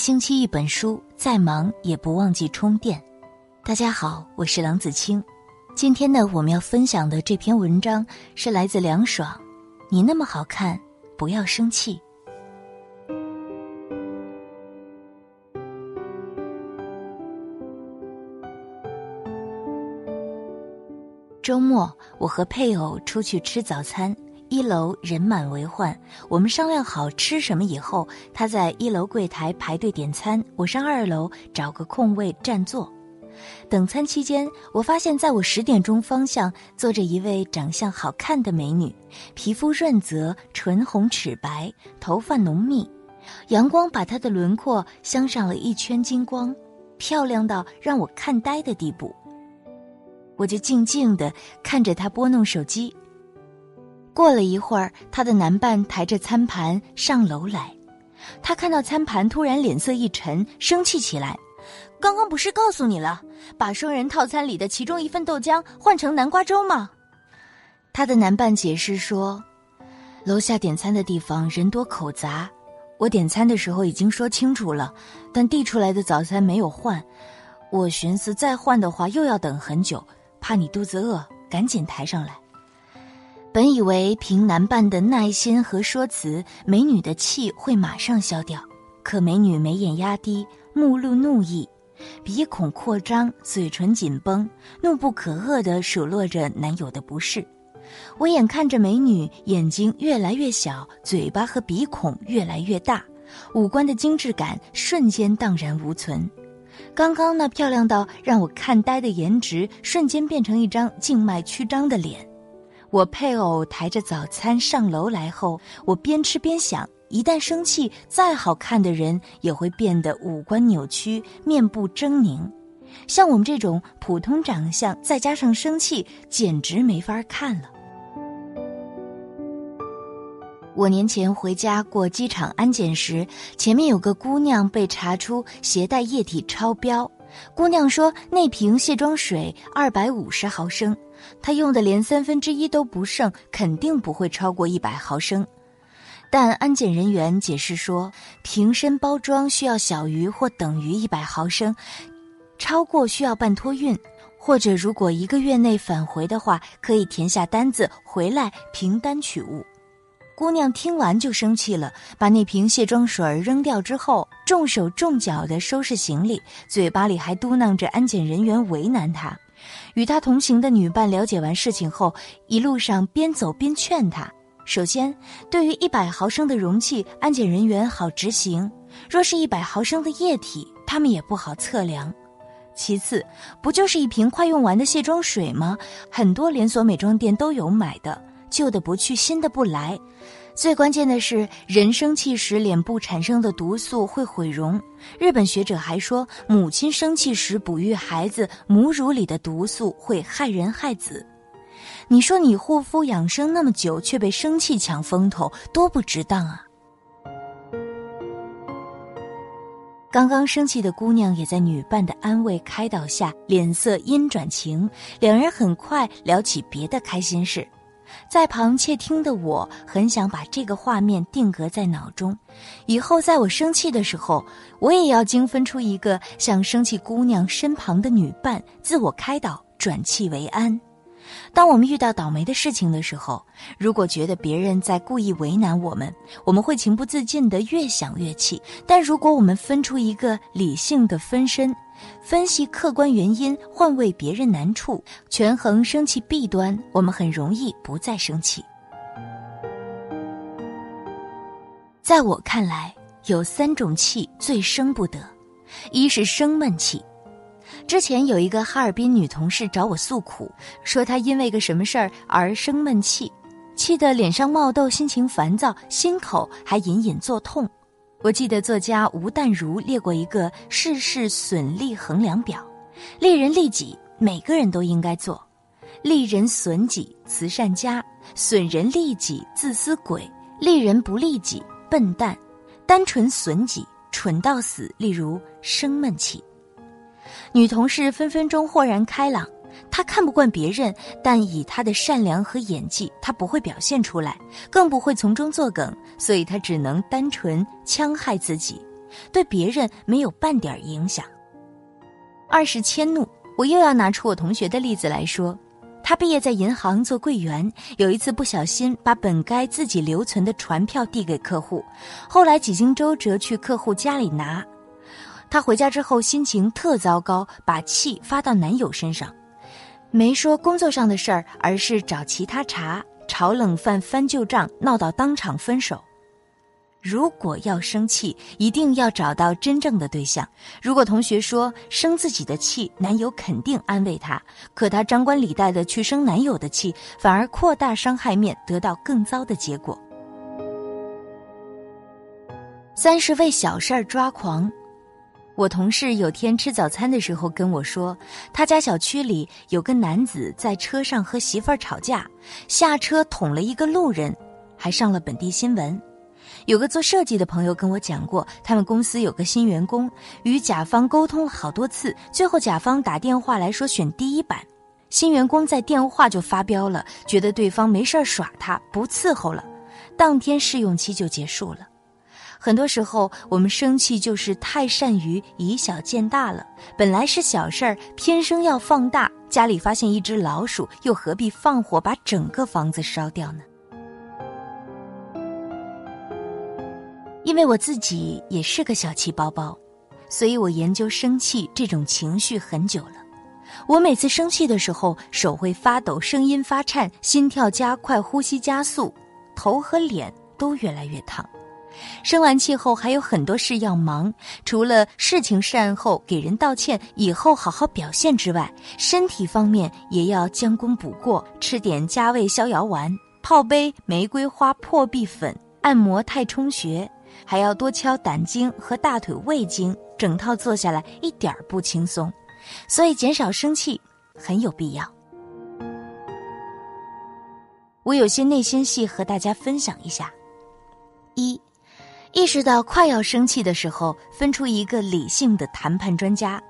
星期一本书，再忙也不忘记充电。大家好，我是郎子清。今天呢，我们要分享的这篇文章是来自凉爽。你那么好看，不要生气。周末，我和配偶出去吃早餐。一楼人满为患，我们商量好吃什么以后，他在一楼柜台排队点餐，我上二楼找个空位占座。等餐期间，我发现在我十点钟方向坐着一位长相好看的美女，皮肤润泽，唇红齿白，头发浓密，阳光把她的轮廓镶上了一圈金光，漂亮到让我看呆的地步。我就静静地看着她拨弄手机。过了一会儿，他的男伴抬着餐盘上楼来，他看到餐盘，突然脸色一沉，生气起来。刚刚不是告诉你了，把双人套餐里的其中一份豆浆换成南瓜粥吗？他的男伴解释说，楼下点餐的地方人多口杂，我点餐的时候已经说清楚了，但递出来的早餐没有换，我寻思再换的话又要等很久，怕你肚子饿，赶紧抬上来。本以为凭男伴的耐心和说辞，美女的气会马上消掉，可美女眉眼压低，目露怒意，鼻孔扩张，嘴唇紧绷，怒不可遏地数落着男友的不是。我眼看着美女眼睛越来越小，嘴巴和鼻孔越来越大，五官的精致感瞬间荡然无存。刚刚那漂亮到让我看呆的颜值，瞬间变成一张静脉曲张的脸。我配偶抬着早餐上楼来后，我边吃边想：一旦生气，再好看的人也会变得五官扭曲、面部狰狞。像我们这种普通长相，再加上生气，简直没法看了。我年前回家过机场安检时，前面有个姑娘被查出携带液体超标。姑娘说：“那瓶卸妆水二百五十毫升，她用的连三分之一都不剩，肯定不会超过一百毫升。”但安检人员解释说，瓶身包装需要小于或等于一百毫升，超过需要办托运，或者如果一个月内返回的话，可以填下单子回来凭单取物。姑娘听完就生气了，把那瓶卸妆水扔掉之后，重手重脚地收拾行李，嘴巴里还嘟囔着安检人员为难她。与她同行的女伴了解完事情后，一路上边走边劝她：首先，对于一百毫升的容器，安检人员好执行；若是一百毫升的液体，他们也不好测量。其次，不就是一瓶快用完的卸妆水吗？很多连锁美妆店都有买的。旧的不去，新的不来。最关键的是，人生气时脸部产生的毒素会毁容。日本学者还说，母亲生气时哺育孩子，母乳里的毒素会害人害子。你说你护肤养生那么久，却被生气抢风头，多不值当啊！刚刚生气的姑娘也在女伴的安慰开导下，脸色阴转晴。两人很快聊起别的开心事。在旁窃听的我，很想把这个画面定格在脑中，以后在我生气的时候，我也要精分出一个像生气姑娘身旁的女伴，自我开导，转气为安。当我们遇到倒霉的事情的时候，如果觉得别人在故意为难我们，我们会情不自禁的越想越气；但如果我们分出一个理性的分身，分析客观原因，换位别人难处，权衡生气弊端，我们很容易不再生气。在我看来，有三种气最生不得，一是生闷气。之前有一个哈尔滨女同事找我诉苦，说她因为个什么事儿而生闷气，气得脸上冒痘，心情烦躁，心口还隐隐作痛。我记得作家吴淡如列过一个事事损利衡量表，利人利己，每个人都应该做；利人损己，慈善家；损人利己，自私鬼；利人不利己，笨蛋；单纯损己，蠢到死。例如生闷气。女同事分分钟豁然开朗。她看不惯别人，但以她的善良和演技，她不会表现出来，更不会从中作梗，所以她只能单纯戕害自己。对别人没有半点影响。二是迁怒，我又要拿出我同学的例子来说。他毕业在银行做柜员，有一次不小心把本该自己留存的船票递给客户，后来几经周折去客户家里拿。她回家之后心情特糟糕，把气发到男友身上，没说工作上的事儿，而是找其他茬，炒冷饭、翻旧账，闹到当场分手。如果要生气，一定要找到真正的对象。如果同学说生自己的气，男友肯定安慰她；可她张冠李戴的去生男友的气，反而扩大伤害面，得到更糟的结果。三是为小事儿抓狂。我同事有天吃早餐的时候跟我说，他家小区里有个男子在车上和媳妇儿吵架，下车捅了一个路人，还上了本地新闻。有个做设计的朋友跟我讲过，他们公司有个新员工与甲方沟通了好多次，最后甲方打电话来说选第一版，新员工在电话就发飙了，觉得对方没事耍他，不伺候了，当天试用期就结束了。很多时候我们生气就是太善于以小见大了，本来是小事儿，偏生要放大，家里发现一只老鼠，又何必放火把整个房子烧掉呢？因为我自己也是个小气包包，所以我研究生气这种情绪很久了。我每次生气的时候，手会发抖，声音发颤，心跳加快，呼吸加速，头和脸都越来越烫。生完气后还有很多事要忙，除了事情善后、给人道歉、以后好好表现之外，身体方面也要将功补过，吃点加味逍遥丸，泡杯玫瑰花破壁粉，按摩太冲穴。还要多敲胆经和大腿胃经，整套做下来一点儿不轻松，所以减少生气很有必要。我有些内心戏和大家分享一下：一，意识到快要生气的时候，分出一个理性的谈判专家。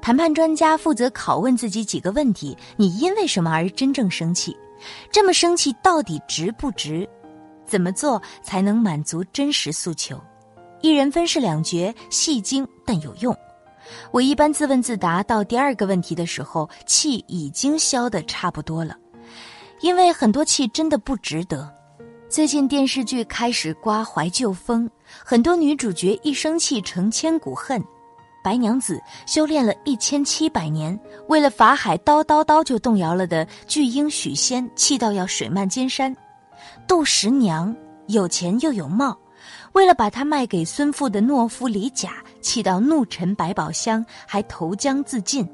谈判专家负责拷问自己几个问题：你因为什么而真正生气？这么生气到底值不值？怎么做才能满足真实诉求？一人分饰两角，戏精但有用。我一般自问自答到第二个问题的时候，气已经消得差不多了，因为很多气真的不值得。最近电视剧开始刮怀旧风，很多女主角一生气成千古恨。白娘子修炼了一千七百年，为了法海叨叨叨就动摇了的巨婴许仙，气到要水漫金山。杜十娘有钱又有貌，为了把她卖给孙父的懦夫李甲，气到怒沉百宝箱，还投江自尽。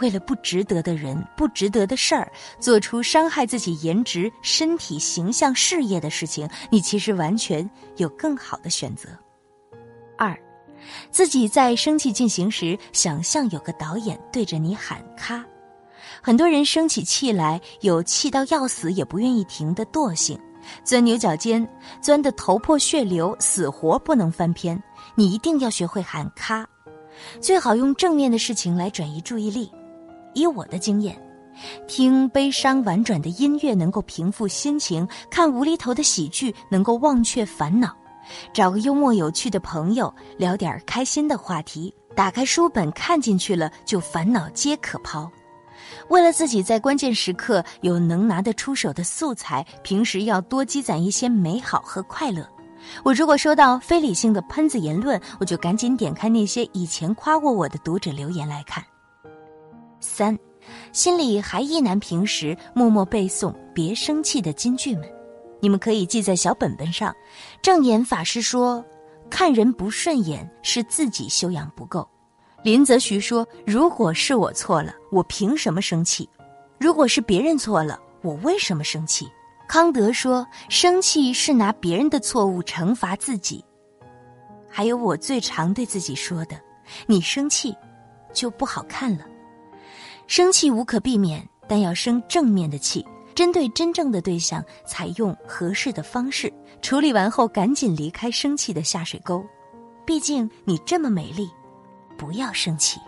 为了不值得的人、不值得的事儿，做出伤害自己颜值、身体、形象、事业的事情，你其实完全有更好的选择。二，自己在生气进行时，想象有个导演对着你喊“咔”。很多人生起气来，有气到要死也不愿意停的惰性。钻牛角尖，钻得头破血流，死活不能翻篇。你一定要学会喊咔，最好用正面的事情来转移注意力。以我的经验，听悲伤婉转的音乐能够平复心情，看无厘头的喜剧能够忘却烦恼，找个幽默有趣的朋友聊点开心的话题，打开书本看进去了，就烦恼皆可抛。为了自己在关键时刻有能拿得出手的素材，平时要多积攒一些美好和快乐。我如果收到非理性的喷子言论，我就赶紧点开那些以前夸过我的读者留言来看。三，心里还意难平时，默默背诵别生气的金句们，你们可以记在小本本上。正言法师说：“看人不顺眼是自己修养不够。”林则徐说：“如果是我错了，我凭什么生气？如果是别人错了，我为什么生气？”康德说：“生气是拿别人的错误惩罚自己。”还有我最常对自己说的：“你生气，就不好看了。”生气无可避免，但要生正面的气，针对真正的对象，采用合适的方式处理完后，赶紧离开生气的下水沟。毕竟你这么美丽。不要生气。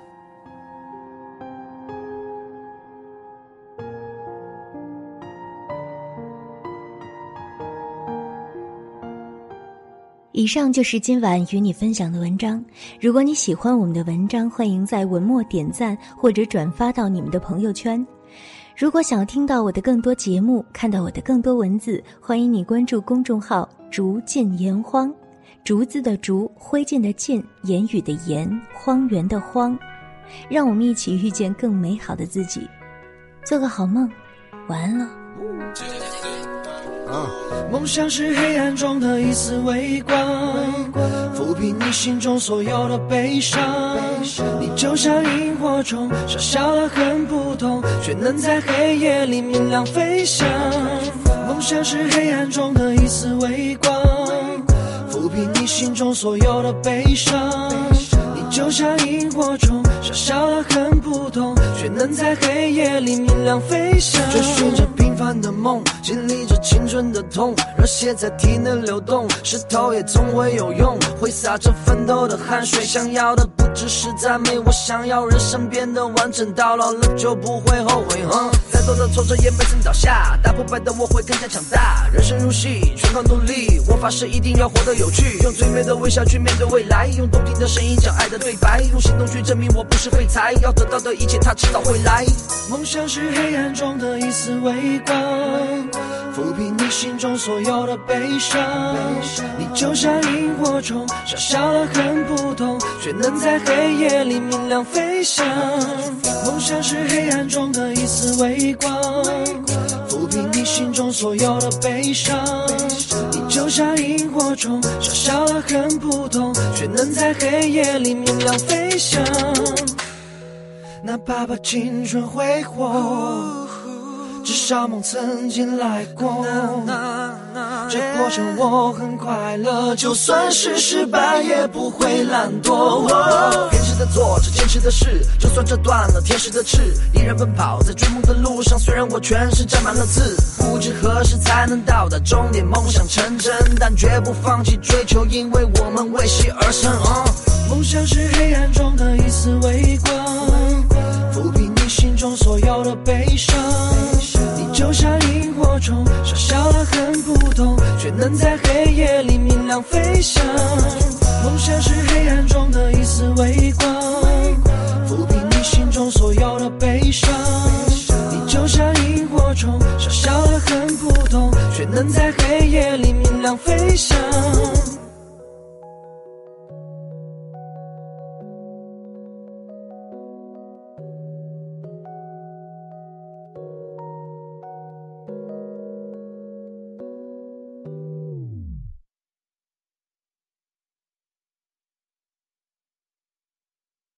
以上就是今晚与你分享的文章。如果你喜欢我们的文章，欢迎在文末点赞或者转发到你们的朋友圈。如果想听到我的更多节目，看到我的更多文字，欢迎你关注公众号“竹尽言荒”，竹子的竹，灰烬的烬，言语的言，荒原的荒。让我们一起遇见更美好的自己，做个好梦，晚安了。梦想是黑暗中的一丝微光，抚平你心中所有的悲伤。你就像萤火虫，小小的很普通，却能在黑夜里明亮飞翔。梦想是黑暗中的一丝微光，抚平你心中所有的悲伤。你就像萤火虫，小小的很普通，却能在黑夜里明亮飞翔。追寻着。般的梦，经历着青春的痛，热血在体内流动，石头也总会有用，挥洒着奋斗的汗水，想要的只是赞美，我想要人生变得完整，到老了就不会后悔。再多的挫折也没曾倒下，打不败的我会更加强大。人生如戏，全靠努力，我发誓一定要活得有趣，用最美的微笑去面对未来，用动听的声音讲爱的对白，用行动去证明我不是废材，要得到的一切他迟早会来。梦想是黑暗中的一丝微光。抚平你心中所有的悲伤，你就像萤火虫，小小的很普通，却能在黑夜里明亮飞翔。梦想是黑暗中的一丝微光，抚平你心中所有的悲伤。你就像萤火虫，小小的很普通，却能在黑夜里明亮飞翔。哪怕把青春挥霍。至少梦曾经来过，这过程我很快乐。就算是失败，也不会懒惰。坚持的做着坚持的事，就算折断了天使的翅，依然奔跑在追梦的路上。虽然我全身沾满了刺，不知何时才能到达终点，梦想成真，但绝不放弃追求，因为我们为戏而生。梦想是黑暗中的一丝微光，抚平你心中所有的悲伤。就像萤火虫傻笑的很普通却能在黑夜里明亮飞翔。梦想是黑暗中的一丝微光抚平你心中所有的悲伤。你就像萤火虫傻笑的很普通却能在黑夜里明亮飞翔。